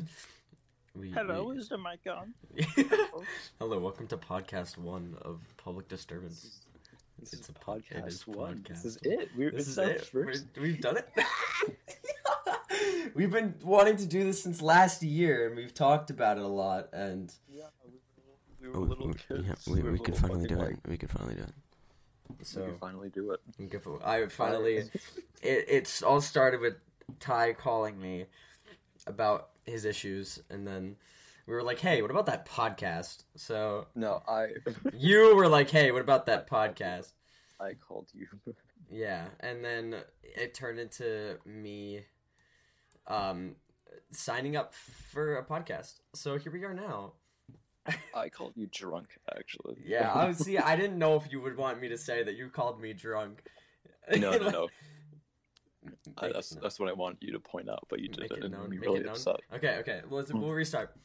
we, Hello, we- is the mic on? Hello, welcome to podcast one of Public Disturbance. This It's is a pod- it podcast is one. This is one. it. We're, This it's is it. first. We're- We've done it. we've been wanting to do this since last year, and we've talked about it a lot. And Yeah, we were, we were oh, little kids. yeah, we, were we could finally do fucking, it. We could finally do it. So we finally do it. I finally, it, it's all started with Ty calling me about his issues, and then we were like, "Hey, what about that podcast?" So No, I you were like, "Hey, what about that podcast?" I called you. Yeah, and then it turned into me, um, signing up for a podcast. So here we are now. I called you drunk, actually. Yeah, I was see. I didn't know if you would want me to say that you called me drunk. no, no, no. I, that's that's what I want you to point out, but you didn't, it and known, me really it upset. Okay, okay. Well, let's, we'll restart.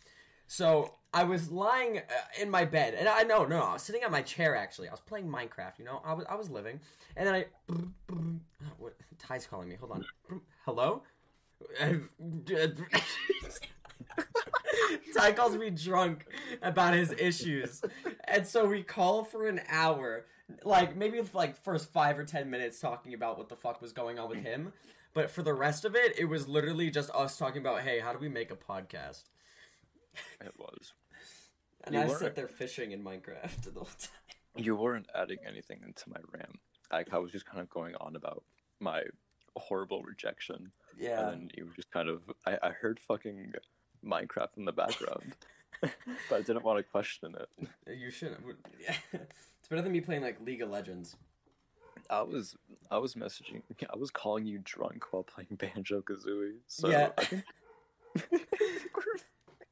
So I was lying uh, in my bed, and I no, no, I was sitting on my chair. Actually, I was playing Minecraft. You know, I was I was living, and then I. What? Ty's calling me. Hold on. Hello. Ty calls me drunk about his issues, and so we call for an hour, like maybe like first five or ten minutes talking about what the fuck was going on with him, but for the rest of it, it was literally just us talking about, hey, how do we make a podcast? It was. And You I weren't- sat there fishing in Minecraft the whole time. You weren't adding anything into my RAM. Like I was just kind of going on about my horrible rejection, Yeah. and then you were just kind of. I, I heard fucking Minecraft in the background, but I didn't want to question it. You shouldn't. Yeah. Better than me playing like League of Legends. I was I was messaging I was calling you drunk while playing Banjo Kazooie. So Yeah. Think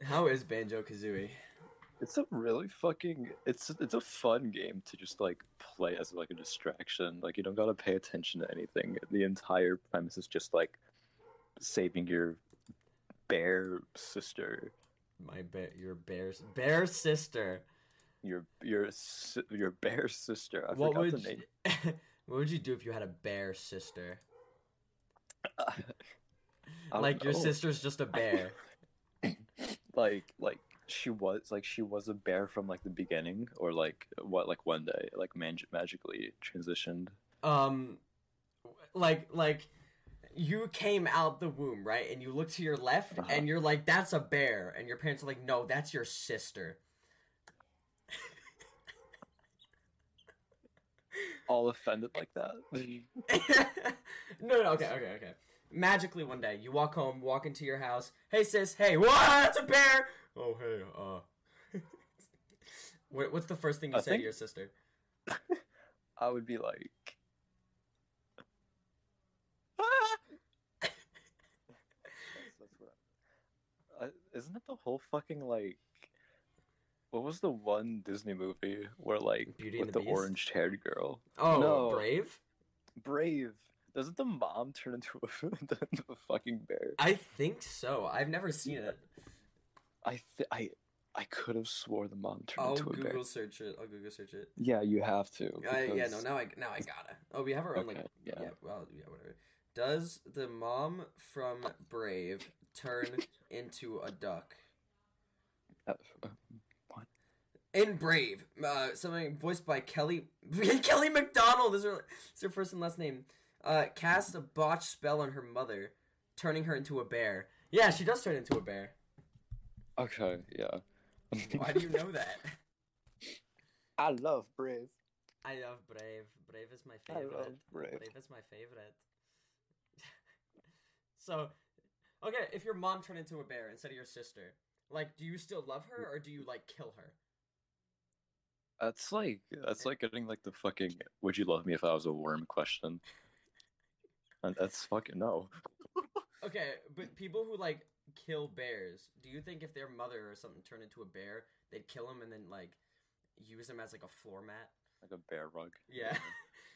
How is Banjo Kazooie? it's a really fucking it's it's a fun game to just like play as like a distraction. Like you don't gotta pay attention to anything. The entire premise is just like saving your bear sister, My bear, your bear's bear sister. Your your your bear sister. I what forgot would the name. you, what would you do if you had a bear sister? Don't like your know. sister's just a bear. like like she was like she was a bear from like the beginning or like what like one day like mag- magically transitioned um like like you came out the womb right and you look to your left Uh-huh. and you're like that's a bear and your parents are like no that's your sister all offended like that? No no okay okay okay. Magically one day you walk home walk into your house. Hey sis hey what? That's a bear! Oh hey uh. What, what's the first thing you I say think- to your sister? I would be like That's- that's I- I- isn't it the whole fucking like what was the one disney movie where like Beauty and with the the, orange haired girl oh No. brave brave doesn't the mom turn into a, into a fucking bear i think so i've never seen it I th- I I could have swore the mom turned i'll into a bear. google search it i'll google search it Yeah, you have to. I, yeah, no, now I now I gotta. Oh, we have our own like yeah. yeah. well, yeah, whatever. Does the mom from Brave turn into a duck? Uh, In Brave, uh, something voiced by Kelly Kelly Macdonald is her is her first and last name. Uh, cast a botched spell on her mother, turning her into a bear. Yeah, she does turn into a bear. okay, yeah. Why do you know that? I love Brave. I love Brave. Brave is my I favorite. love Brave. Brave is my favorite. so, okay, if your mom turned into a bear instead of your sister, like, do you still love her or do you like kill her? That's like that's like getting like the fucking "Would you love me if I was a worm?" question. And that's fucking no. Okay, but people who like kill bears, do you think if their mother or something turned into a bear, they'd kill him and then like use him as like a floor mat? Like a bear rug. Yeah.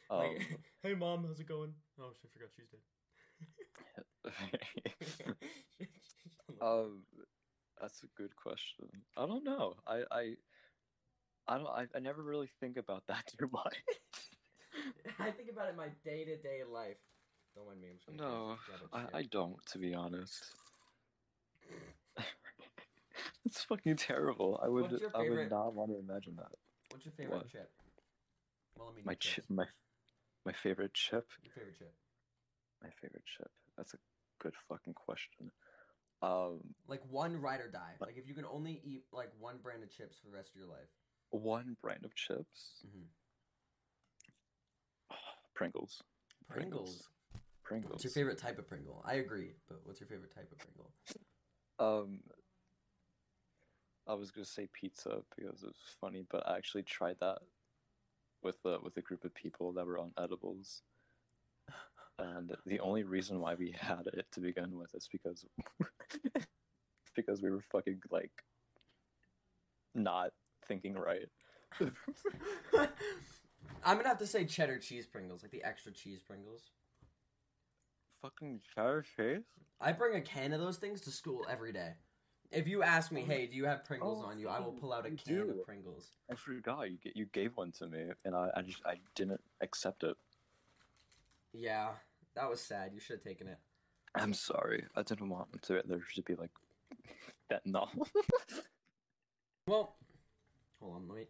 Um, like, hey mom, how's it going? Oh, she forgot she's dead. um, that's a good question. I don't know. I I I don't. I, I never really think about that too much. I think about it in my day to day life. Don't mind me. I'm just gonna No, I. I don't, to be honest. it's fucking terrible. I would your I would not want to imagine that. What's your favorite What? chip? Well, I mean, My chip my my favorite chip. Your favorite chip. My favorite chip. That's a good fucking question. Um, Like one ride or die. Like if you can only eat like one brand of chips for the rest of your life. One brand of chips. Mhm. Pringles. Pringles. Pringles. What's your favorite type of Pringle? I agree, but what's your favorite type of Pringle? Um, I was gonna say pizza because it was funny, but I actually tried that with a with a group of people that were on edibles, and the only reason why we had it to begin with is because because we were fucking like not thinking right. I'm gonna have to say cheddar cheese Pringles, like the extra cheese Pringles. fucking fair face. I bring a can of those things to school every day. If you ask me, oh hey, do you have Pringles Oh, on you? I will pull out a can do. of Pringles. I forgot you you gave one to me, and I I just I didn't accept it. Yeah, that was sad. You should have taken it. I'm sorry. I didn't want to. There should be like that. No. Well, hold on, let me.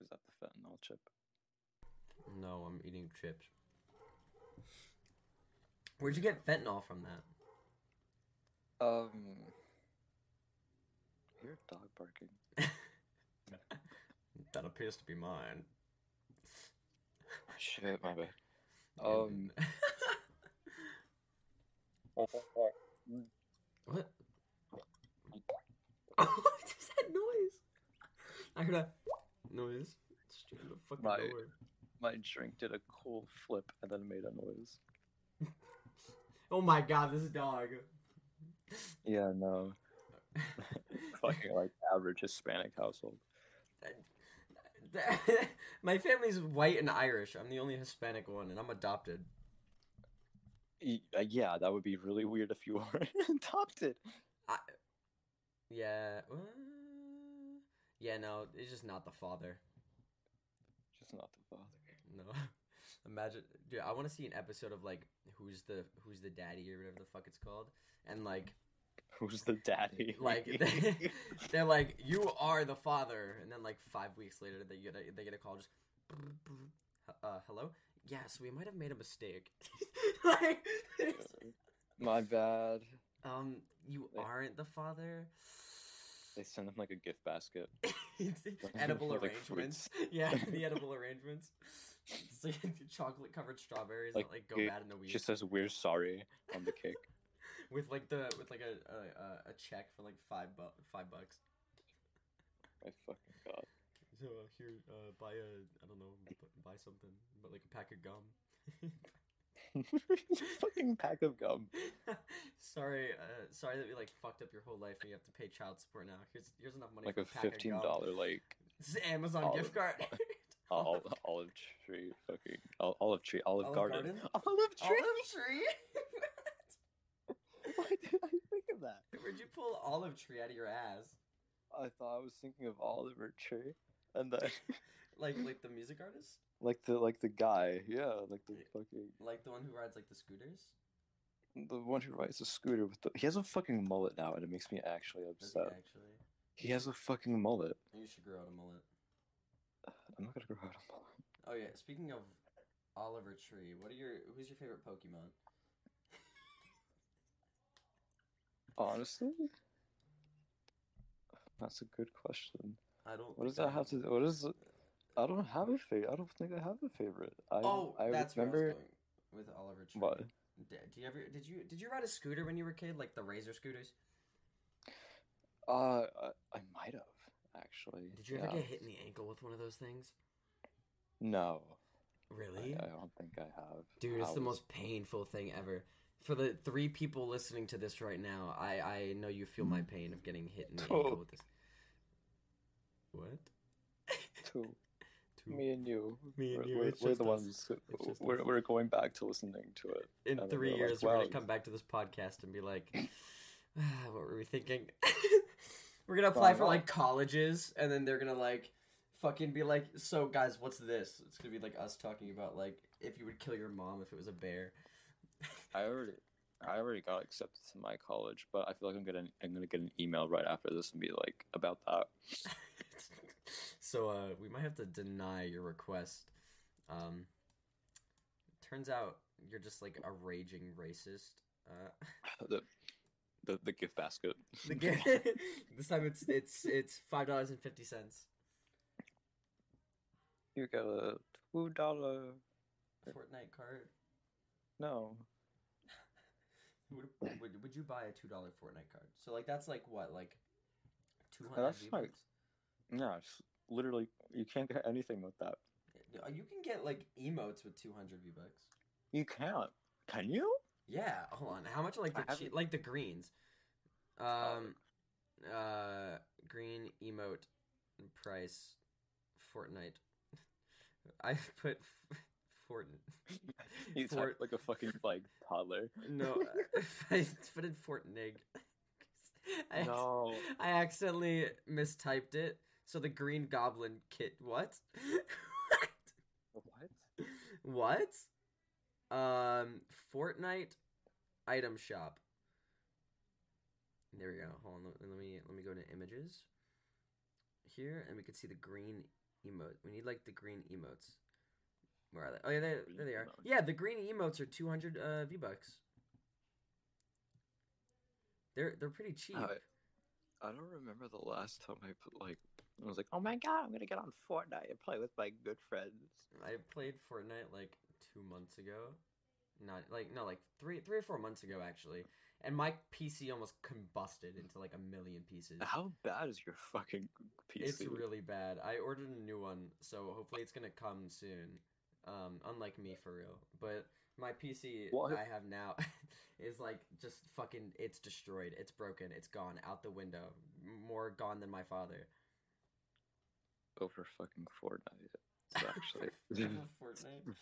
Is that the fentanyl chip? No, I'm eating chips. Where'd you get fentanyl from that? Um. A dog barking. That appears to be mine. Shit, my bad. Um. what? what is that noise? I heard a noise. Straight out of fucking My- nowhere. My drink did a cool flip and then made a noise. Oh my god, this dog. Yeah, no. Fucking like average Hispanic household. My family's white and Irish. I'm the only Hispanic one, and I'm adopted. Uh, Yeah, that would be really weird if you weren't adopted. Yeah. uh, yeah, no, it's just not the father. Just not the father. No. Imagine, dude. I want to see an episode of like who's the who's the daddy or whatever the fuck it's called, and like Who's the daddy? like they're like you are the father, and then like five weeks later they get a they get a call just, uh, hello. Yes, we might have made a mistake. like, My bad. um, you They- aren't the father. They send him like a gift basket. edible like, arrangements. Yeah, the edible arrangements. It's like chocolate covered strawberries Like, that like go bad in the week. She says we're sorry on the cake. with like the with like a a, a- check for like five bu- five bucks. My fucking god. So uh, here, uh, buy a I don't know, bu- buy something, but like a pack of gum. fucking pack of gum. sorry, uh, sorry that we like fucked up your whole life and you have to pay child support now. Here's here's enough money Like for a fifteen dollar like This is Amazon Olive- gift card. olive, olive tree fucking ol- olive tree olive, Olive garden. garden? olive tree. Olive tree. Why did I think of that? Where'd you pull olive tree out of your ass? I thought I was thinking of Oliver Tree, and then Like like the music artist? like the like the guy, yeah, like the fucking Like the one who rides like the scooters? the one who rides a scooter with the. He has a fucking mullet now, and it makes me actually Does he upset. actually? He has a fucking mullet. You should grow out a mullet. I'm not gonna grow out a mullet. Oh yeah, speaking of Oliver Tree, what are your who's your favorite Pokemon? Honestly, that's a good question. I don't. What does that have to? Do? What is? I don't have a favorite. I don't think I have a favorite. I, Oh, I that's remember. where I was going with Oliver Tree. What? D- Do you ever did you did you ride a scooter when you were a kid, like the Razor scooters? Uh, I, I might have actually. Did you ever get hit in the ankle with one of those things? No, Really? I, I don't think I have. Dude, it's the most painful thing ever. For the three people listening to this right now, I I know you feel my pain of getting hit in the Oh. ankle with this. What? Two. Me and you. Me and we're, you, We're, it's we're just the us. ones. We're, us. we're going back to listening to it. In And three we're like, years, we're gonna come back to this podcast and be like, ah, "What were we thinking?" we're gonna apply for like colleges, and then they're gonna like fucking be like, "So guys, what's this?" It's gonna be like us talking about like if you would kill your mom if it was a bear. I already. I already got accepted to my college, but I feel like I'm gonna I'm gonna get an email right after this and be like about that. So uh, we might have to deny your request. Um, turns out you're just like a raging racist. Uh, the, the the gift basket. the ga- this time it's it's it's five dollars and fifty cents. You got a two dollar. Fortnite card. No, Would, would, would you buy a two dollar Fortnite card? So like that's like what like two That's hundred like- V-Bucks? yeah, it's literally you can't get anything with that. You can get like emotes with two hundred V bucks. You can't. Can you? Yeah, hold on. How much like the che- like the greens? Um, uh, green emote price Fortnite. I put f- Fort. You Fort- like a fucking like toddler. No, I put in Fortnig. I, No. I accidentally mistyped it. So the Green Goblin kit. What? What? what? Um, Fortnite item shop. There we go. Hold on. Let, me let me go to images here, and we can see the green emote. We need like the green emotes. Where are they? Oh yeah, there, there they are. Yeah, the green emotes are two hundred uh, V bucks. They're they're pretty cheap. I, I don't remember the last time I put like I was like, oh my god, I'm gonna get on Fortnite and play with my good friends. I played Fortnite like two months ago. Not like no, like three three or four months ago actually. And my PC almost combusted into like a million pieces. How bad is your fucking PC? It's really bad. I ordered a new one, so hopefully it's gonna come soon. Um, unlike me for real. But my PC What? I have now is like just fucking it's destroyed. It's broken. It's gone out the window. More gone than my father. Over fucking Fortnite. It's actually Fortnite.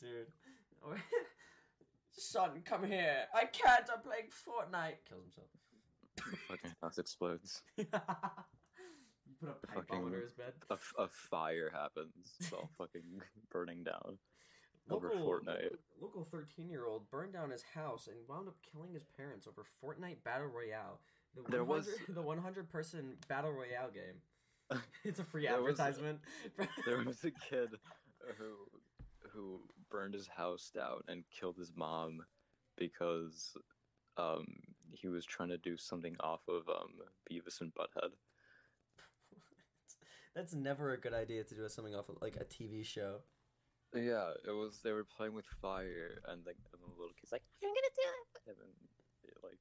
Dude. Son, come here. I can't. I'm playing Fortnite. Kills himself. the fucking house explodes. you put a pipe Fucking- under his bed. A fire happens. It's all fucking burning down. over Local, Fortnite. Local 13 year old burned down his house and wound up killing his parents over Fortnite Battle Royale. The There was- the 100 person Battle Royale game. It's a free There was- advertisement. There was a kid who who burned his house down and killed his mom because um he was trying to do something off of um Beavis and Butthead. That's never a good idea to do something off of like a TV show. Yeah, it was. They were playing with fire, and like and the little kid's like, "I'm gonna do it," and then it like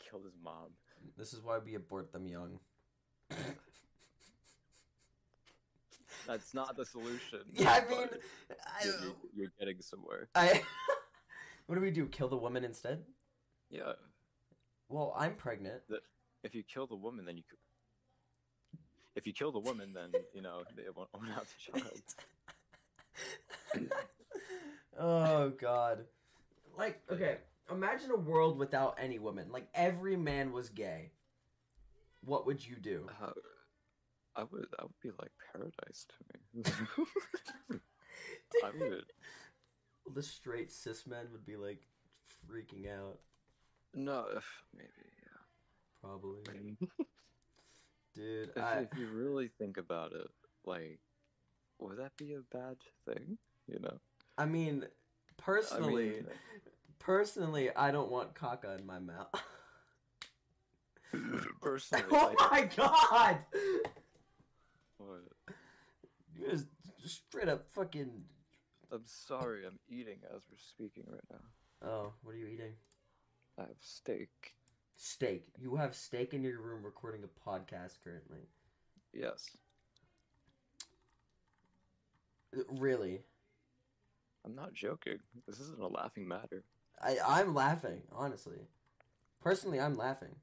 killed his mom. This is why we abort them young. That's not the solution. Yeah, I mean, I, you're, you're- getting somewhere. I what do we do? Kill the woman instead? Yeah, Well, I'm pregnant. if you kill the woman, then you could. If you kill the woman, then you know they won't, won't have the child. oh God! Like, okay, imagine a world without any women. Like every man was gay. What would you do? Uh, I would. That would be like paradise to me. I would. The straight cis men would be like freaking out. No, if, maybe. Yeah. Probably, dude. If, I, if you really think about it, like, would that be a bad thing? You know. I mean, personally, I mean, personally, I don't want caca in my mouth. personally, oh like, my God! What? You just, straight up fucking. I'm sorry. I'm eating as we're speaking right now. Oh, what are you eating? I have steak. Steak. You have steak in your room recording a podcast currently. Yes. Uh, Really? I'm not joking. This isn't a laughing matter. I I'm laughing, honestly. Personally, I'm laughing.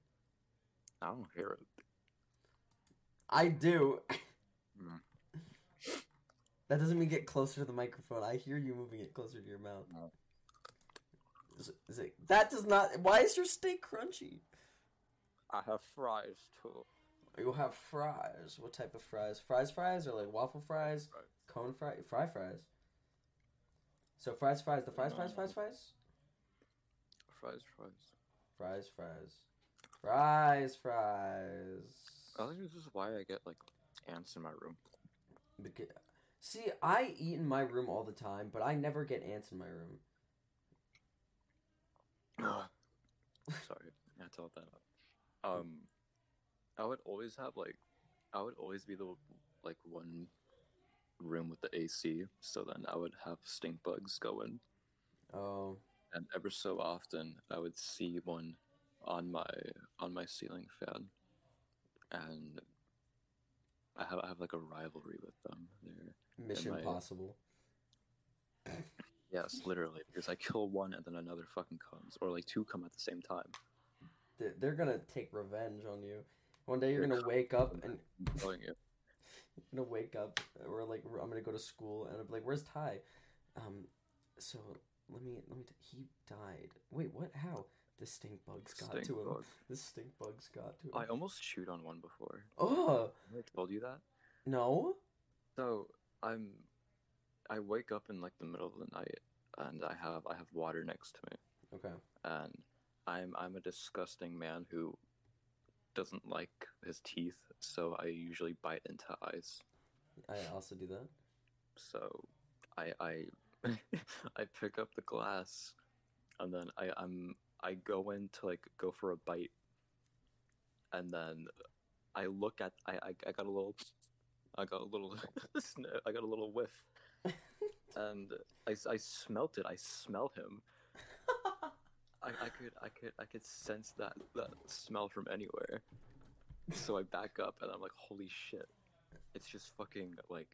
I don't hear it. I do. Mm. that doesn't mean get closer to the microphone. I hear you moving it closer to your mouth. No. Is it, is it that does not why is your steak crunchy? I have fries too. You'll have fries. What type of fries? Fries fries or like waffle fries? Fries. Cone fry fry fries. So fries fries, the fries fries fries fries? Fries, fries. Fries, fries, fries, fries. I think this is why I get like ants in my room. Because, See, I eat in my room all the time, but I never get ants in my room. Sorry, I had to hold that up. Um, I would always have like, I would always be the like one room with the AC. So then I would have stink bugs going, Oh, and ever so often I would see one on my on my ceiling fan, and I have I have like a rivalry with them. They're Mission my- Impossible. yes, literally because I kill one and then another fucking comes, or like two come at the same time. They- They're gonna take revenge on you. One day you're gonna wake up and I'm telling you. I'm gonna wake up or like I'm gonna go to school and I'm like, "Where's Ty?" Um, so let me let me. T- he died. Wait, what? How? The stink bugs got Stink to him. bug. The stink bugs got to him. I almost chewed on one before. Oh I told you that. no! So I'm, I wake up in like the middle of the night, and I have I have water next to me, Okay. and I'm I'm a disgusting man who doesn't like his teeth, so I usually bite into ice. I also do that. So I I I pick up the glass, and then I I'm I go in to like go for a bite, and then I look at I I, I got a little I got a little I got a little whiff, and I I smelt it. I smell him. I, I could I could I could sense that that smell from anywhere. So I back up and I'm like, holy shit! It's just fucking like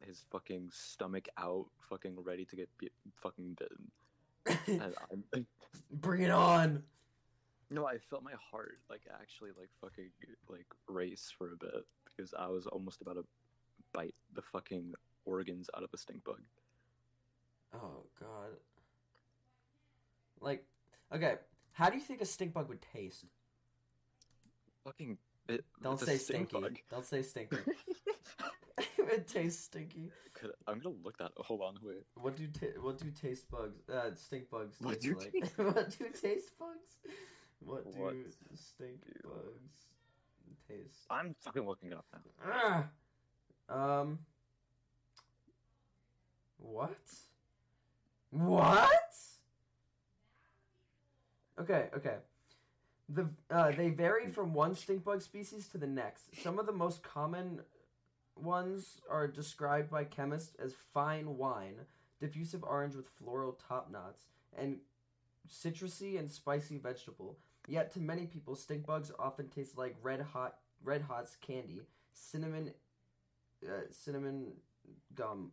his fucking stomach out, fucking ready to get bit, fucking bitten. And I'm Bring it on! no, I felt my heart like actually like fucking like race for a bit because I was almost about to bite the fucking organs out of a stink bug. Oh god. Like, okay. How do you think a stink bug would taste? Fucking it, Don't say stink stinky. Don't say stinky. it tastes stinky. Could- I'm gonna look that. Hold on, wait. What do ta- what do taste bugs? Uh, stink bugs What taste do like? taste- what do taste bugs? What do What stink do- bugs taste? I'm fucking looking it up now. Ah! Um. What? What? Okay, okay. The uh, they vary from one stink bug species to the next. Some of the most common ones are described by chemists as fine wine, diffusive orange with floral top knots, and citrusy and spicy vegetable. Yet to many people, stink bugs often taste like red hot red hot's candy, cinnamon, uh, cinnamon gum,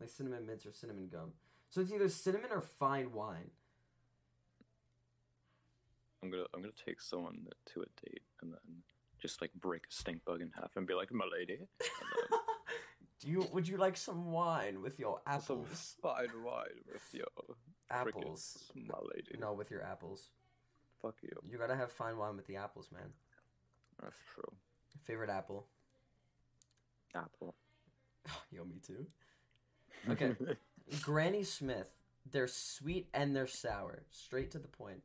like cinnamon mints or cinnamon gum. So it's either cinnamon or fine wine. I'm gonna I'm gonna take someone to a date and then just like break a stink bug in half and be like, my lady, Do you would you like some wine with your some apples? fine wine with your Apples. my lady. No, with your apples. Fuck you. You gotta have fine wine with the apples, man. That's true. Favorite apple? Apple. Yo, me too. Okay. Granny Smith. They're sweet and they're sour. Straight to the point.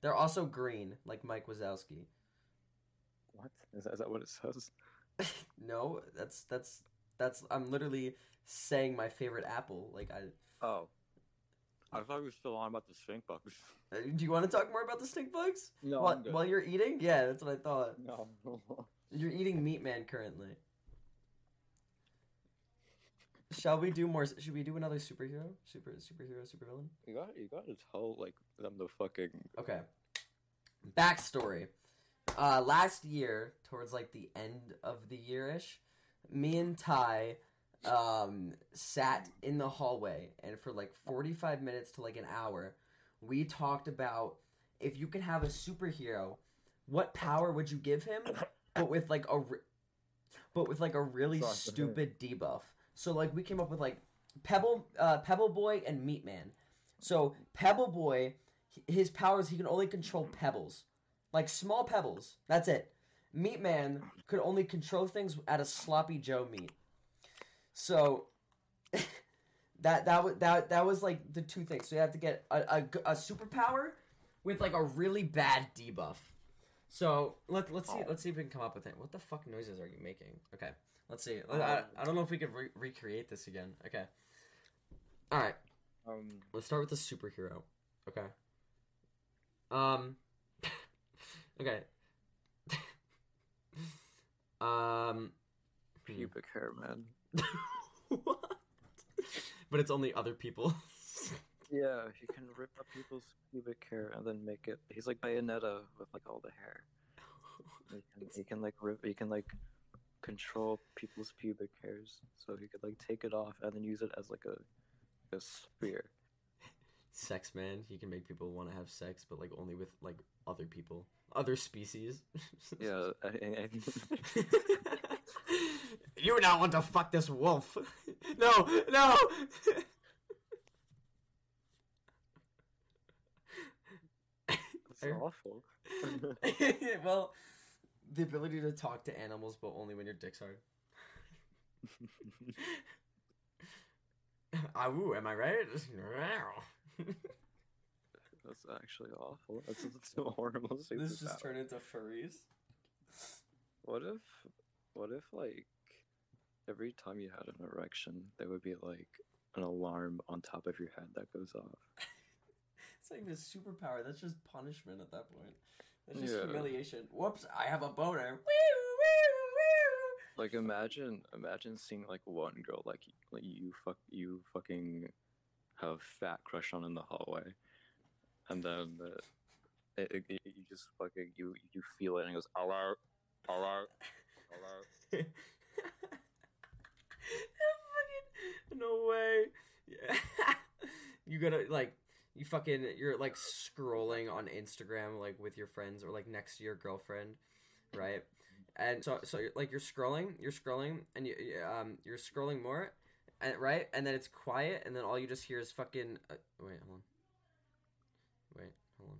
They're also green, like Mike Wazowski. What is that, is that? What it says? No, that's that's that's. I'm literally saying my favorite apple. Like I. Oh, I thought we were still on about the stink bugs. Uh, Do you want to talk more about the stink bugs? No, while, while you're eating? Yeah, that's what I thought. No. You're eating Meat Man currently. Shall we do more? Should we do another superhero? Super superhero, supervillain? you got you got to tell like them the fucking Okay. Backstory. Uh, last year, towards like the end of the year ish, me and Ty um, sat in the hallway, and for like 45 minutes to like an hour, we talked about if you could have a superhero, what power would you give him? But with like a, re- but with like a really Sorry. stupid debuff. So like we came up with like Pebble, uh, Pebble Boy, and Meat Man. So Pebble Boy, his powers he can only control pebbles, like small pebbles. That's it. Meat Man could only control things at a sloppy Joe meat. So That that was that that was like the two things. So you have to get a a superpower with like a really bad debuff. So let let's see Oh. let's see if we can come up with it. What the fuck noises are you making? Okay, let's see. I, I don't know if we could re- recreate this again. Okay. All right. Um, Let's start with the superhero. Okay. Um. Okay. um. pubic hair, man. what? But it's only other people. Yeah, he can rip up people's pubic hair and then make it. He's like Bayonetta with like all the hair. He can, he can like rip. He can like control people's pubic hairs, so he could like take it off and then use it as like a a spear. sex man. He can make people want to have sex, but like only with like other people, other species. Yeah, I, I, you now want to fuck this wolf? No, no. that's awful. well, the ability to talk to animals, but only when your dick's hard. Ah, woo, am I right? That's actually awful. That's, that's a horrible superpower. this just turned into furries. What if, what if like, every time you had an erection, there would be like an alarm on top of your head that goes off. It's not even a superpower. That's just punishment at that point. That's just Yeah. humiliation. Whoops, I have a boner. Woo, woo, woo. Like imagine, imagine seeing like one girl like like you fuck you fucking have fat crush on in the hallway, and then uh, it, it, it- you just fucking you you feel it and it goes hello, hello, hello. Fucking- no way. Yeah. you gotta like you fucking you're like scrolling on Instagram like with your friends or like next to your girlfriend, right? And so so you're, like you're scrolling, you're scrolling, and you you, um you're scrolling more, and right, and then it's quiet, and then all you just hear is fucking. Uh, wait, hold on. Wait, hold on.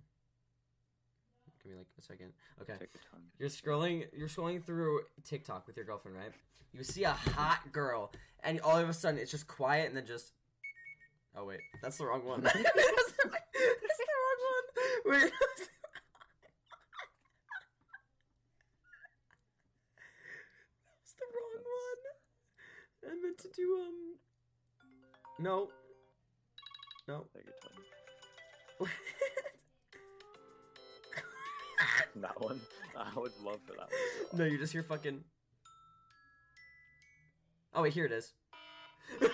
Give me like a second. Okay. Take your time. You're scrolling. You're scrolling through TikTok with your girlfriend, right? You see a hot girl, and all of a sudden it's just quiet, and then just. Oh wait, that's the wrong one. that's, the, that's the wrong one. Wait. That's the wrong one. I meant to do um. No. No. That one, I would love for that one. No, you just hear fucking. Oh wait, here it is.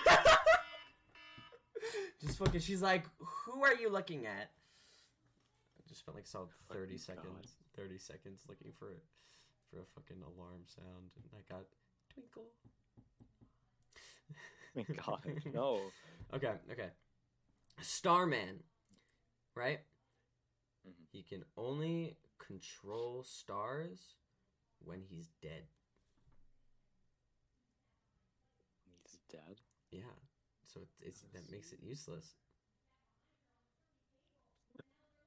just fucking. She's like, "Who are you looking at?" I just spent like solid thirty God. seconds. Thirty seconds looking for it for a fucking alarm sound, and I got twinkle. Oh my God, no. Okay, okay. Starman, right? Mhm. He can only control stars when he's dead. He's dead. Yeah. So it's, it's that makes it useless.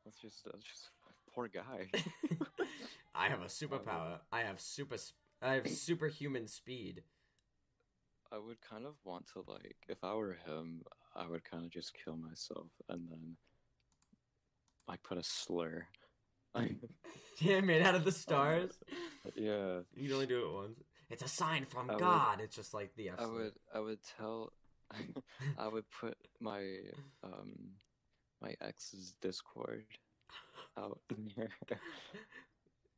That's just that's just poor guy. I have a superpower. I have super. I have superhuman speed. I would kind of want to like if I were him, I would kind of just kill myself and then like put a slur. Damn made out of the stars. yeah, You can only do it once. It's a sign from I would- God. It's just like the F. I would I would tell I would put my um my ex's Discord out there.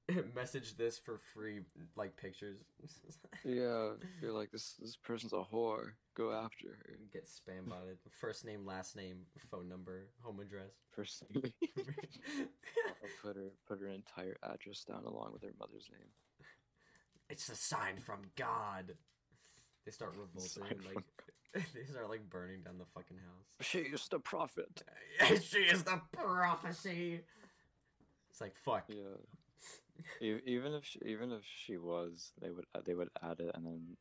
Message this for free, like pictures. yeah, you're like this this person's a whore. Go after her. Get spam botted. First name, last name, phone number, home address. Personally, put her put her entire address down along with her mother's name. it's a sign from God. They start revolting, like they start like burning down the fucking house. She is the prophet. she is the prophecy. It's like fuck. Yeah. Even if she, even if she was, they would they would add it, and then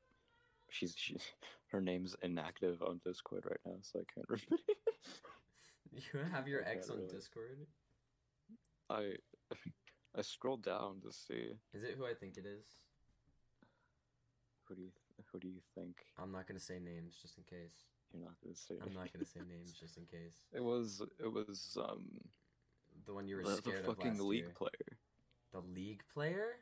she's she her name's inactive on Discord right now, so I can't remember. You have your ex on really. Discord. I I scrolled down to see Is it who I think it is? who do you who do you think? I'm not gonna say names just in case. You're not gonna say. I'm not gonna say names just in case. It was it was um The one you were the, the scared of fucking last league year. player, The league player?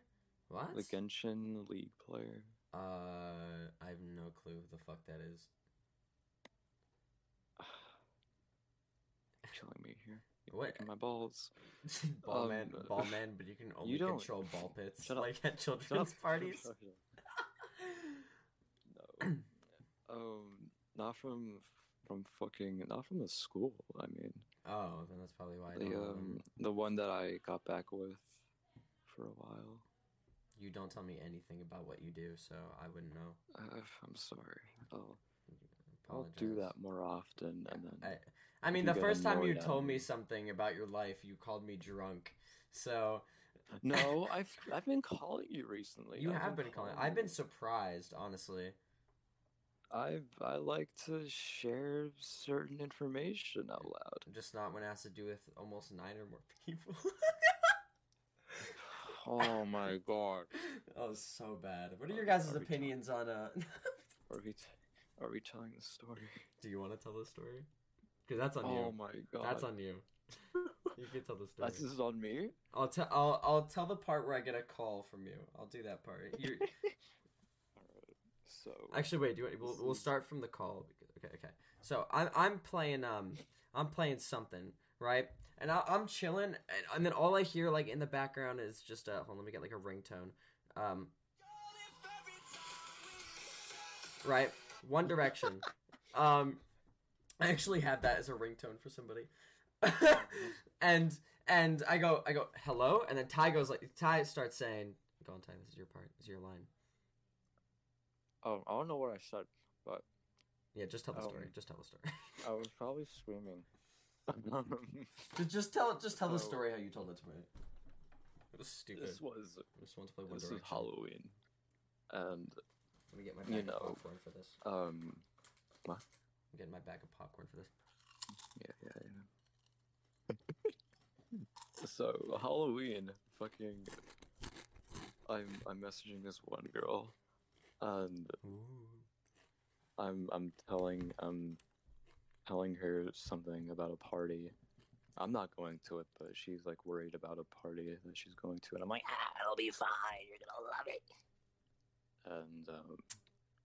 What? the Genshin league player. Uh, I have no clue who the fuck that is. Killing me here. You're What? my balls. ball Um, man, ball man, but you can only don't- control ball pits like at Shut children's parties. Shut up. No. um, not from from fucking not from the school. I mean, Oh, then that's probably why the um the one that I got back with for a while. You don't tell me anything about what you do, so I wouldn't know. Uh, I'm sorry. I'll I'll do that more often, and then I, I mean, the first time you told me me. something about your life, you called me drunk. So no, I've I've been calling you recently. you I've have been calling. I've been surprised, honestly. I I like to share certain information out loud. Just not when it has to do with almost nine or more people. Oh my god. that was so bad. What are your guys' Are opinions on uh? Are we t- are we telling the story? do you want to tell the story? Because that's on Oh you. Oh my god. That's on you. You can tell the story. That's this is on me. I'll tell. I'll I'll tell the part where I get a call from you. I'll do that part. You. So actually wait. Do you, we'll we'll start from the call. because- Okay, okay. So I'm I'm playing um I'm playing something right, and I, I'm chilling, and, and then all I hear like in the background is just uh hold on, let me get like a ringtone. Um. Right, One Direction. Um, I actually have that as a ringtone for somebody. and and I go I go hello, and then Ty goes like Ty starts saying, "Go on, Ty. This is your part. This is your line." Oh, I don't know what I said, but Yeah, just tell the story. Um, Just tell the story. I was probably screaming. just, just tell just tell the story how you told it to me. It was stupid. this was I just want to play One this is Direction. Halloween, and Let me get my you bag of popcorn for this. um I'm getting my bag of popcorn for this. yeah yeah yeah. so Halloween, fucking, I'm I'm messaging this one girl, and I'm I'm telling I'm telling her something about a party. I'm not going to it, but she's like worried about a party that she's going to, and I'm like, ah, it'll be fine. You're gonna love it. And um,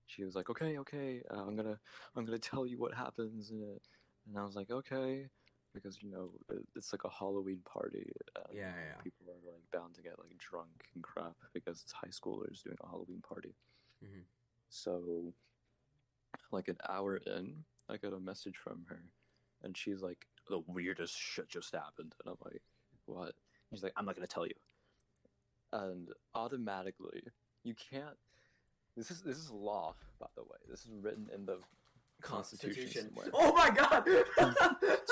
she was like, okay, okay, uh, I'm gonna I'm gonna tell you what happens in it. And I was like, okay, because you know it- it's like a Halloween party. And Yeah, yeah. People are like bound to get like drunk and crap because it's high schoolers doing a Halloween party. Mhm. So, like an hour in, I got a message from her, and she's like, "The weirdest shit just happened," and I'm like, "What?" She's like, "I'm not gonna tell you." And automatically, you can't. This is this is law, by the way. This is written in the Constitution. somewhere. Oh my god!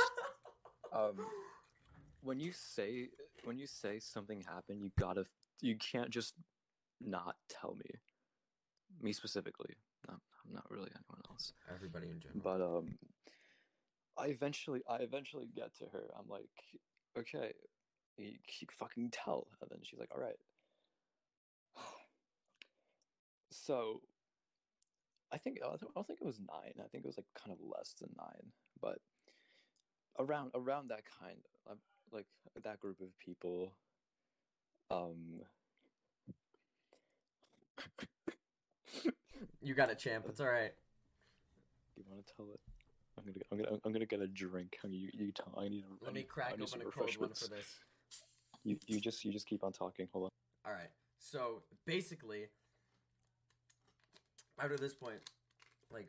Um, when you say when you say something happened, you gotta you can't just not tell me. Me specifically, not not really anyone else. Everybody in general. But um, I eventually I eventually get to her. I'm like, okay, you, you fucking tell, and then she's like, all right. So, I think I don't I don't think it was nine. I think it was like kind of less than nine, but around around that kind of like that group of people. Um. You got it, champ. It's all right. You want to tell it? I'm gonna, I'm gonna, I'm gonna get a drink. You, you. I need. A, Let me crack open a cold one for this. You, you just, you just keep on talking. Hold on. All right. So basically, after this point, like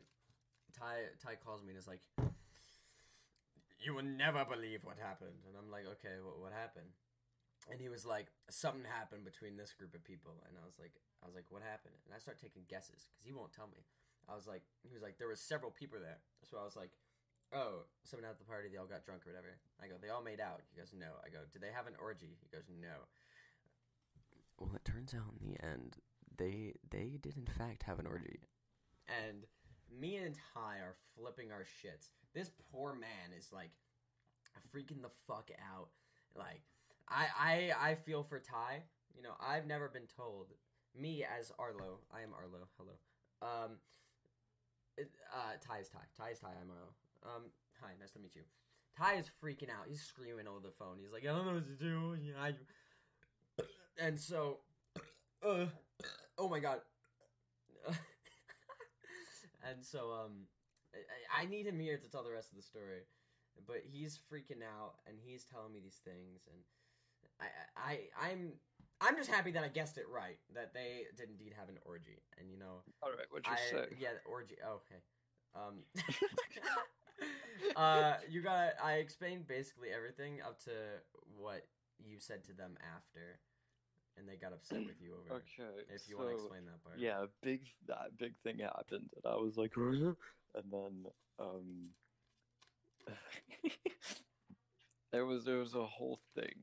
Ty Ty calls me and is like, "You will never believe what happened," and I'm like, "Okay, what what happened?" And he was like, "Something happened between this group of people," and I was like, "I was like, what happened?" And I start taking guesses because he won't tell me. I was like, he was like, there was several people there, so I was like. Oh, someone at the party, they all got drunk or whatever. I go, they all made out. He goes, no. I go, did they have an orgy? He goes, no. Well, it turns out in the end, they they did in fact have an orgy, and me and Ty are flipping our shits. This poor man is like freaking the fuck out. I I I feel for Ty. You know, I've never been told. Me as Arlo, I am Arlo. Hello. Um, uh, Ty is Ty. Ty is Ty. I'm Arlo. Um, hi, nice to meet you. Ty is freaking out. He's screaming over the phone. He's like, I don't know what to do. Yeah, I... And so, uh, oh my god. and so, um, I, I need him here to tell the rest of the story. But he's freaking out, and he's telling me these things, and I, I, I'm, I'm just happy that I guessed it right. That they did indeed have an orgy, and you know, All right, what'd you I, say? Yeah, the orgy. Oh, okay. Um, uh, you got. I explained basically everything up to what you said to them after, and they got upset with you over. Okay, If you so, want to explain that part. yeah, big that big thing happened, and I was like, and then um, there was there was a whole thing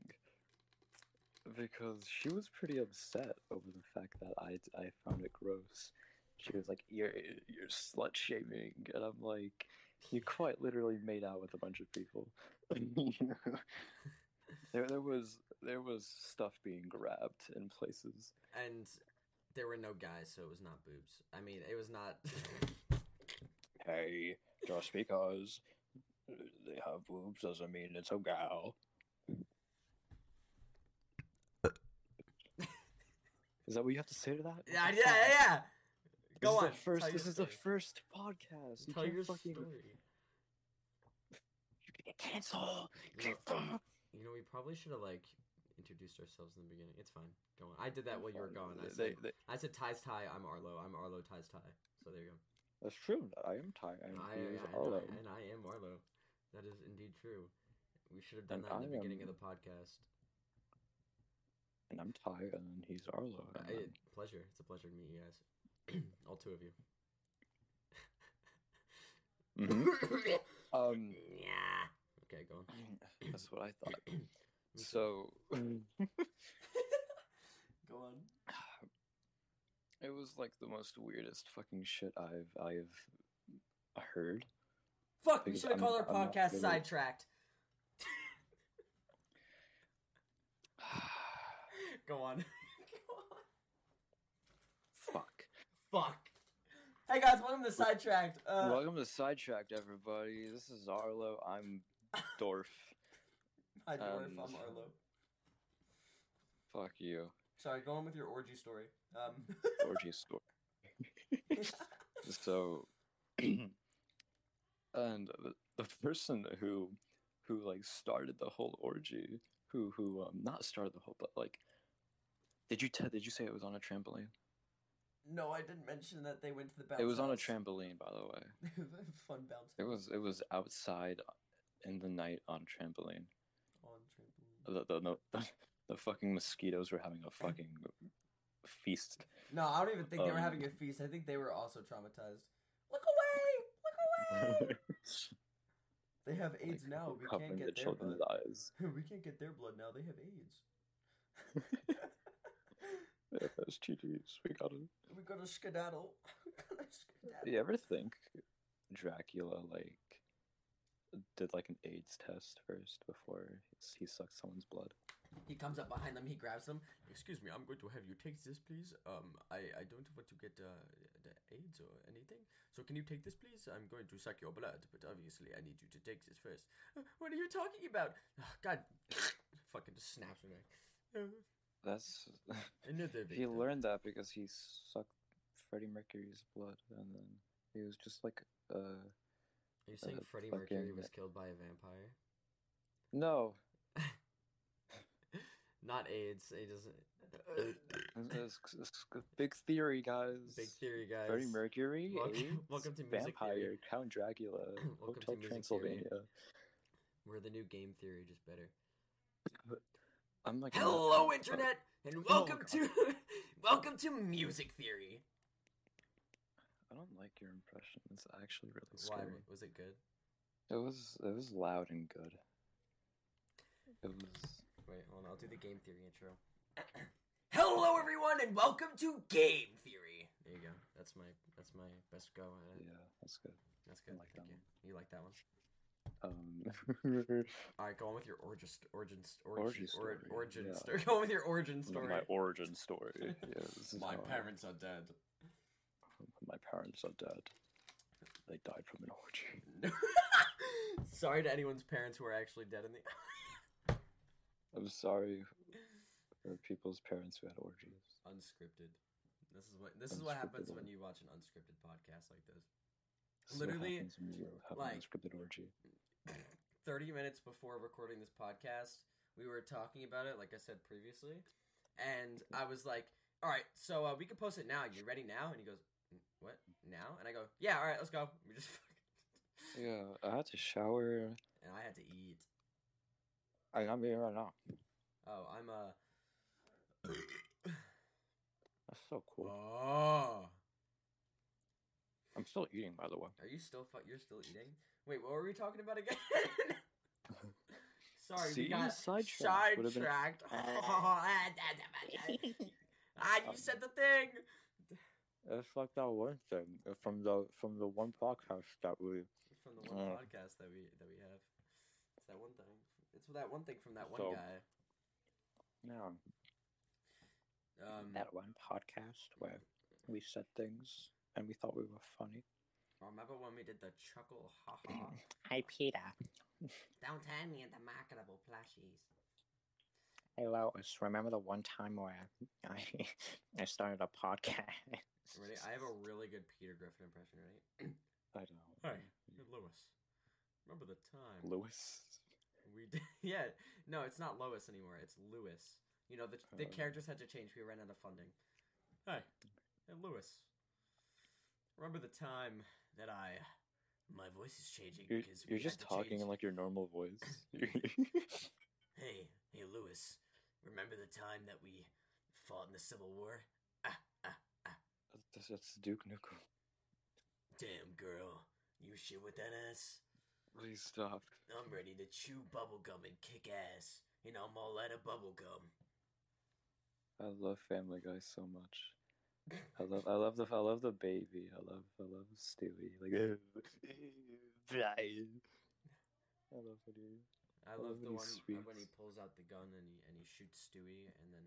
because she was pretty upset over the fact that I I found it gross. She was like, "You're you're slut shaming," and I'm like, "You quite literally made out with a bunch of people." there there was there was stuff being grabbed in places. And there were no guys, so it was not boobs. I mean, it was not. Hey, just because they have boobs doesn't mean it's a gal. Is that what you have to say to that? yeah, yeah, yeah. Go this on. Is the first, this is the first podcast. You Tell your fucking. story. You get canceled. You know, you know, we probably should have like introduced ourselves in the beginning. It's fine. Go on. I did that while you were gone. I said, they- I said Ty's Ty. I'm Arlo. I'm Arlo. Ty's Ty. So there you go. that's true. I am Ty. I'm I, I- Arlo. and I am Arlo. That is indeed true. We should have done And that in the beginning am- of the podcast. And I'm Ty, and he's Arlo. Uh, and I- I'm- pleasure. It's a pleasure to meet you guys. All two of you. Mhm. Um, yeah. Okay, go on. that's what I thought. So. Go on. It was like the most weirdest fucking shit I've I've heard. Fuck, we should have called our I'm podcast really- Sidetracked. Go on. Go on. Fuck. Fuck. Hey guys, welcome to Sidetracked. Uh, Welcome to Sidetracked, everybody. This is Arlo. I'm Dorf. hi, Dwarf. um, I'm Arlo. Fuck you. Sorry, go on with your orgy story. Um, Orgy story. So, and the, the person who who like started the whole orgy, who who um not started the whole, but like, did you te- did you say it was on a trampoline? no, I didn't mention that they went to the bounce It was on a house. trampoline, by the way. Fun bounce. It was it was outside in the night on trampoline. on trampoline. The the, the, the fucking mosquitoes were having a fucking feast. No, I don't even think they were Um, having a feast. I think they were also traumatized. Look away! Look away! They have AIDS Like, now. We can't the get their children's blood. eyes. we can't get their blood now. They have AIDS. Yeah, those GGs. We got it. we gotta skedaddle. we gotta skedaddle. Do you ever think Dracula like did like an AIDS test first before he sucked someone's blood? He comes up behind them. He grabs them. Excuse me, I'm going to have you take this, please. Um, I, I don't want to get uh, the AIDS or anything. So can you take this, please? I'm going to suck your blood, but obviously I need you to take this first. "Uh, What are you talking about? Oh, God, fucking just snaps her neck. That's he learned that because he sucked Freddie Mercury's blood, and then he was just like, uh, Are you saying Freddie Mercury was killed by a vampire? no, Not AIDS. He doesn't. It's- it's- a big theory, guys. Big theory, guys. Freddie Mercury, Welcome- AIDS, welcome to music Vampire, theory. Count Dracula, Welcome to Hotel music Transylvania. We're the new game theory, just better. I'm like, Hello, internet, and oh, welcome God. to welcome to music theory. I don't like your impression. It's actually really Why scary. was it good? It was it was loud and good. It was Wait, hold on. I'll do the game theory intro. Hello, everyone, and welcome to Game Theory. There you go. That's my that's my best go at it. yeah, that's good. That's good. like Thank that you. You like that one? Um, All right, go on with your origin origin Origin origin story, or- origin yeah. story. Go on with your origin story. my origin story. Yeah, My how I- parents are dead. my parents are dead. they died from an orgy. Sorry to anyone's parents who are actually dead in the. I'm sorry for people's parents who had orgies. unscripted. This is what this is what happens Unscripted when you watch an unscripted podcast like this. This is what Literally, happens when you have like- orgy. 30 minutes before recording this podcast, we were talking about it, like I said previously. And I was like, all right, so uh, we can post it now. You ready now? And he goes, "Mm, what? Now? And I go, yeah, all right, let's go. We just fucking... Yeah, I had to shower. And I had to eat. I, I'm here right now. Oh, I'm uh That's so cool. Oh. I'm still eating, by the way. Are you still fu- you're still eating? Wait, what were we talking about again? Sorry, See, we got sidetracked. Would've been- ah, you said the thing. It's like that one thing from the from the one podcast that we. From the one Uh. podcast that we that we have. It's that one thing. It's that one thing from that one So- guy. Yeah, Um, that one podcast where we said things and we thought we were funny. remember when we did the chuckle ha ha? Hi, Peter. Don't tell me the marketable plushies. Hey, Lois. Remember the one time where I I started a podcast? Ready? I have a really good Peter Griffin impression. right? I don't know. Hey, Lewis. Remember the time Lewis. we did? Yeah, no, it's not Lois anymore. It's Lewis. You know, the the Oh. characters had to change. We ran out of funding. Hey, hey, Lewis. Remember the time that I, my voice is changing You're, because you're just talking change. in like your normal voice. Hey, hey, Lewis. Remember the time that we fought in the Civil War? Ah, ah, ah. that's, that's Duke Nukem. Damn, girl. You shit with that ass? Please stop. I'm ready to chew bubblegum and kick ass. And I'm all out of bubblegum. I love Family Guy so much. I love I love the I love the baby. I love I love Stewie. Like Brian. I love it. dude. I love love the one he uh, when he pulls out the gun and he and he shoots Stewie, and then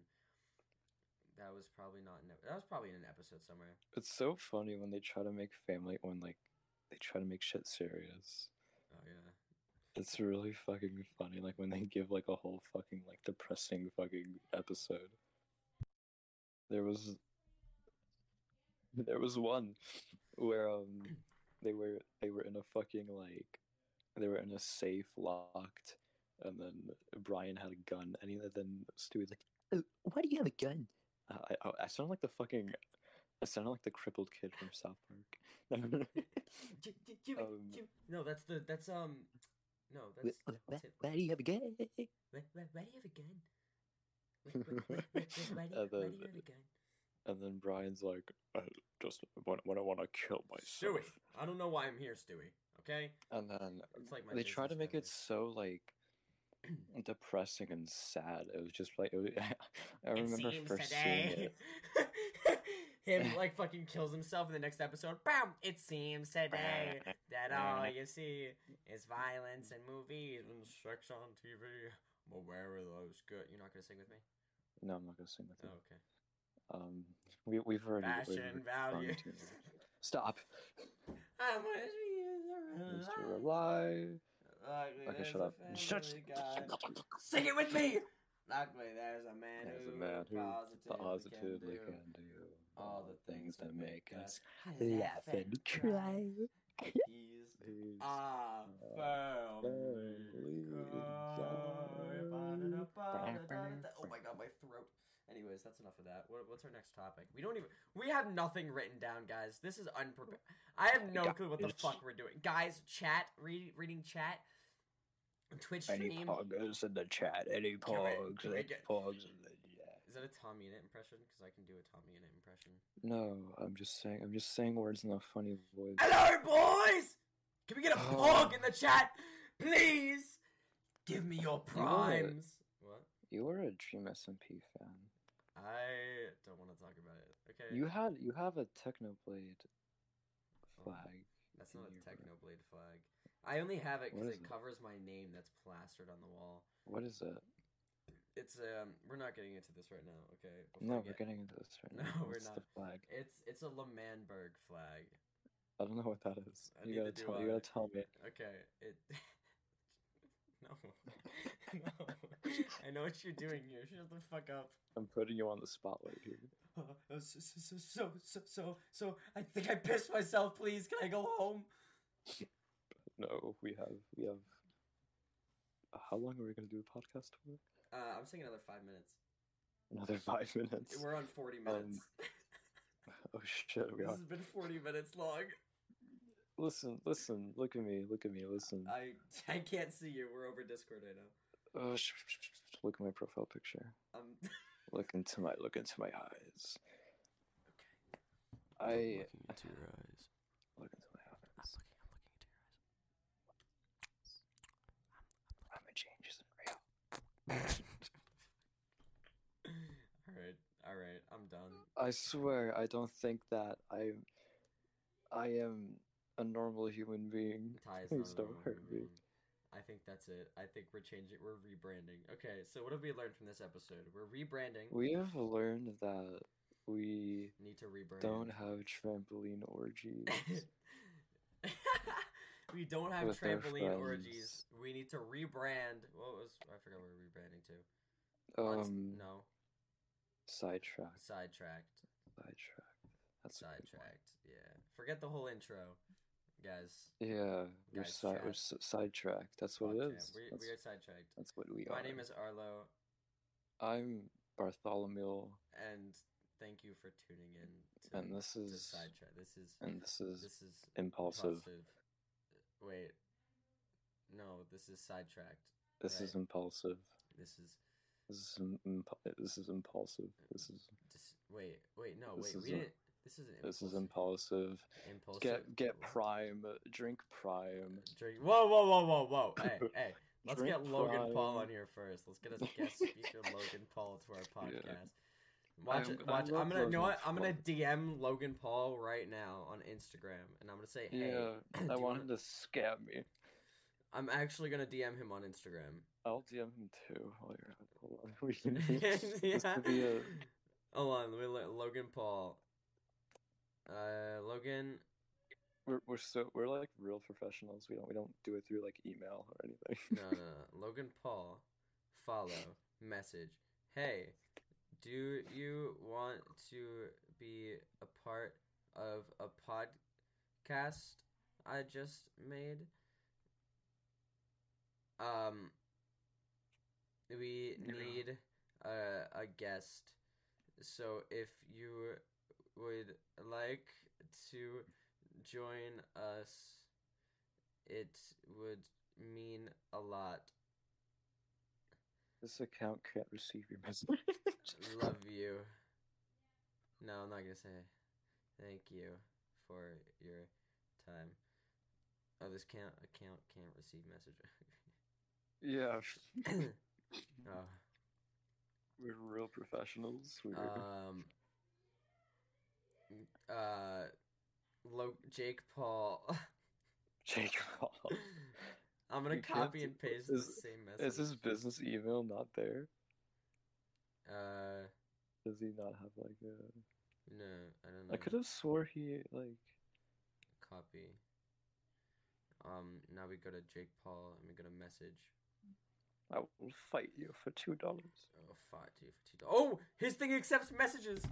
that was probably not in that was probably in an episode somewhere. It's so funny when they try to make family when like they try to make shit serious. Oh yeah, It's really fucking funny. Like when they give like a whole fucking like depressing fucking episode. There was there was one where um they were they were in a fucking like they were in a safe locked and then Brian had a gun and he, then Stewie's like "Oh, why do you have a gun? Uh, I, I I sound like the fucking I sounded like the crippled kid from South Park. J- J- Jimmy, Um, no, that's the that's um, no, that's wh- that's it. why do you have a gun? Why, why, why do you have a gun? Why, why, why, why, why, do you, why do you have a gun? And then Brian's like, I just when, when I want to kill myself. Stewie, I don't know why I'm here, Stewie. Okay, And then It's like my they try to business make it so like depressing and sad. It was just like it was, I It remember seems first seeing it. Him like fucking kills himself in the next episode. Bam! It seems today that all you see is violence and movies and sex on TV. But where are those good? You're not gonna sing with me? No, I'm not gonna sing with Oh, you. okay. Um, we we've already Fashion value. Stop. I must be Mr. Alive. Luckily, Okay, shut up. Shut. Sing it with me. Luckily, there's a man There's a who man who positively, positively can do can do all the things that make us laugh and cry. He's Ah, guy. Oh my god, my throat. Anyways, that's enough of that. What, what's our next topic? We don't even. We have nothing written down, guys. This is unprepared. I have no clue what the fuck we're doing. Guys, chat, read, reading chat. Twitch stream. Any poggers in the chat? Any Can we- pogs? can we Any get- pogs in the chat? Is that a TommyInnit impression? Because I can do a TommyInnit impression. No, I'm just saying. I'm just saying words in a funny voice. Hello, boys! Can we get a Oh. pog in the chat? Please! Give me your primes. What? You were a Dream SMP fan. I don't want to talk about it. Okay. You had you have a Technoblade flag. That's not a Technoblade flag. I only have it because it it? covers my name that's plastered on the wall. What is it? It's um we're not getting into this right now, okay? No, I we're getting into this right now. No, we're not. flag? It's it's a L'Manberg flag. I don't know what that is. Uh, You gotta tell. You gotta tell me. Okay, it. no, no. I know what you're doing here. Shut the fuck up. I'm putting you on the spotlight here. Uh, so, so, so, so, so, so, I think I pissed myself. Please, can I go home? No, we have we have. How long are we gonna do a podcast for? Uh, I'm saying another five minutes. Another five minutes. We're on 40 minutes. Oh shit, we this are. has been 40 minutes long. Listen, listen. Look at me. Look at me. Listen. I I can't see you. We're over Discord right now. Oh, sh- sh- sh- sh- look at my profile picture. Um. Look into my look into my eyes. okay. I am looking into your eyes. look into my eyes. I'm looking. I'm looking into your eyes. I'm a change isn't real. all right. All right. I'm done. I swear, I don't think that I, I am a normal human being. Ty is not a don't normal hurt human me. being. I think that's it. I think we're changing. We're rebranding. Okay. So what have we learned from this episode? We're rebranding. We have learned that we need to rebrand. don't have trampoline orgies. we don't have With trampoline orgies. We need to rebrand. What was I forgot what we're rebranding to? Um, no, sidetracked, sidetracked. sidetracked. That's a good one. Sidetracked. Yeah. Forget the whole intro, guys. Yeah, we're, si- we're s- sidetracked. That's what Fuck it is. We, that's, we are sidetracked. that's what we are. My name is Arlo, I'm Bartholomew, and thank you for tuning in to, and this is sidetrack. This is and this is this is impulsive. impulsive. Wait. No, this is sidetracked. This is impulsive. This is This is imp- this is impulsive. This is dis- wait, wait, no, wait. We a- didn't. This is an this is impulsive. impulsive. impulsive. Get get prime. Drink prime. Uh, drink. Whoa, whoa, whoa, whoa, whoa! Hey, hey. Let's Drink get Logan Paul on here first. Let's get a guest speaker, Logan Paul, to our podcast. Watch I'm- it. Watch. love I'm gonna. You know Logan what? I'm gonna DM Logan Paul right now on Instagram, and I'm gonna say, "Hey, yeah, I you want wanna- him to scam me. I'm actually gonna DM him on Instagram." I'll DM him too. Oh, While hold on. We can this yeah. could be a Hold on. Let me let Logan Paul. Uh, Logan. we're we're so we're like real professionals. We don't we don't do it through like email or anything. No, no, no. Logan Paul. Follow. Message. Hey, do you want to be a part of a podcast I just made? Um, we need a, a guest. So if you would like to join us, it would mean a lot. This account can't receive your message. Love you. No, I'm not gonna say thank you for your time. Oh, this can't account can't receive message. yeah, oh, we're real professionals. We're um, uh, Lo- Jake Paul. Jake Paul. I'm gonna You copy and paste the same message. Is his business email not there? Uh, Does he not have like a? no, I don't know. I could have swore he like. Copy. Um, now we go to Jake Paul and we go to message. I will fight you for two dollars. Oh, five two for two. do- Oh, his thing accepts messages.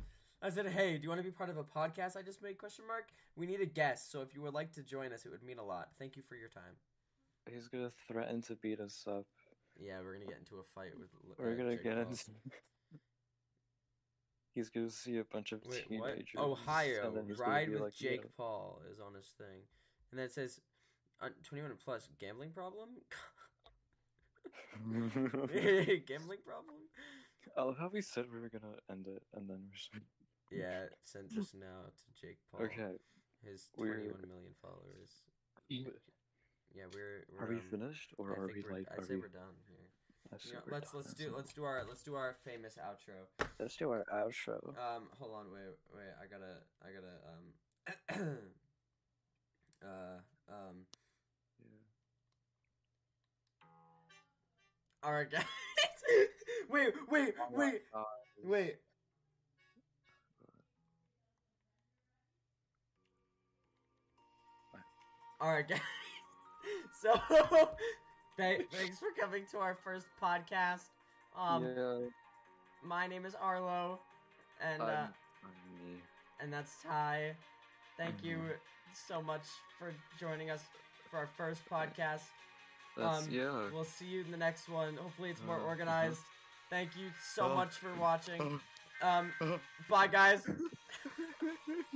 I said, "Hey, do you want to be part of a podcast I just made?" Question mark. We need a guest, so if you would like to join us, it would mean a lot. Thank you for your time. He's gonna threaten to beat us up. Yeah, we're gonna get into a fight with. uh, We're gonna Jake get into. He's gonna see a bunch of Wait, what? teenagers. Ohio, he's gonna ride with like, Jake "Yeah." Paul is on his thing, and then it says, uh, "21 plus gambling problem." gambling problem. I love how we said we were gonna end it, and then we're. Just- Yeah, sent just now to Jake Paul. Okay. His We're- 21 million followers. Yeah, we're. we're Are we um, finished, or I are we like? I Are say we? we're done here. You know, let's done. let's do let's do our let's do our famous outro. Let's do our outro. Um, hold on, wait, wait. I gotta, I gotta, um, uh, um. Yeah. All right, guys. wait, wait, wait, Uh, wait. All right, guys. So, th- thanks for coming to our first podcast. Um, yeah, my name is Arlo, and uh, I'm, I'm me. and that's Ty. Thank you so much for joining us for our first podcast. That's Um, yeah. We'll see you in the next one. Hopefully, it's more Uh, organized. Thank you so Uh, much for watching. uh, Um, bye, guys.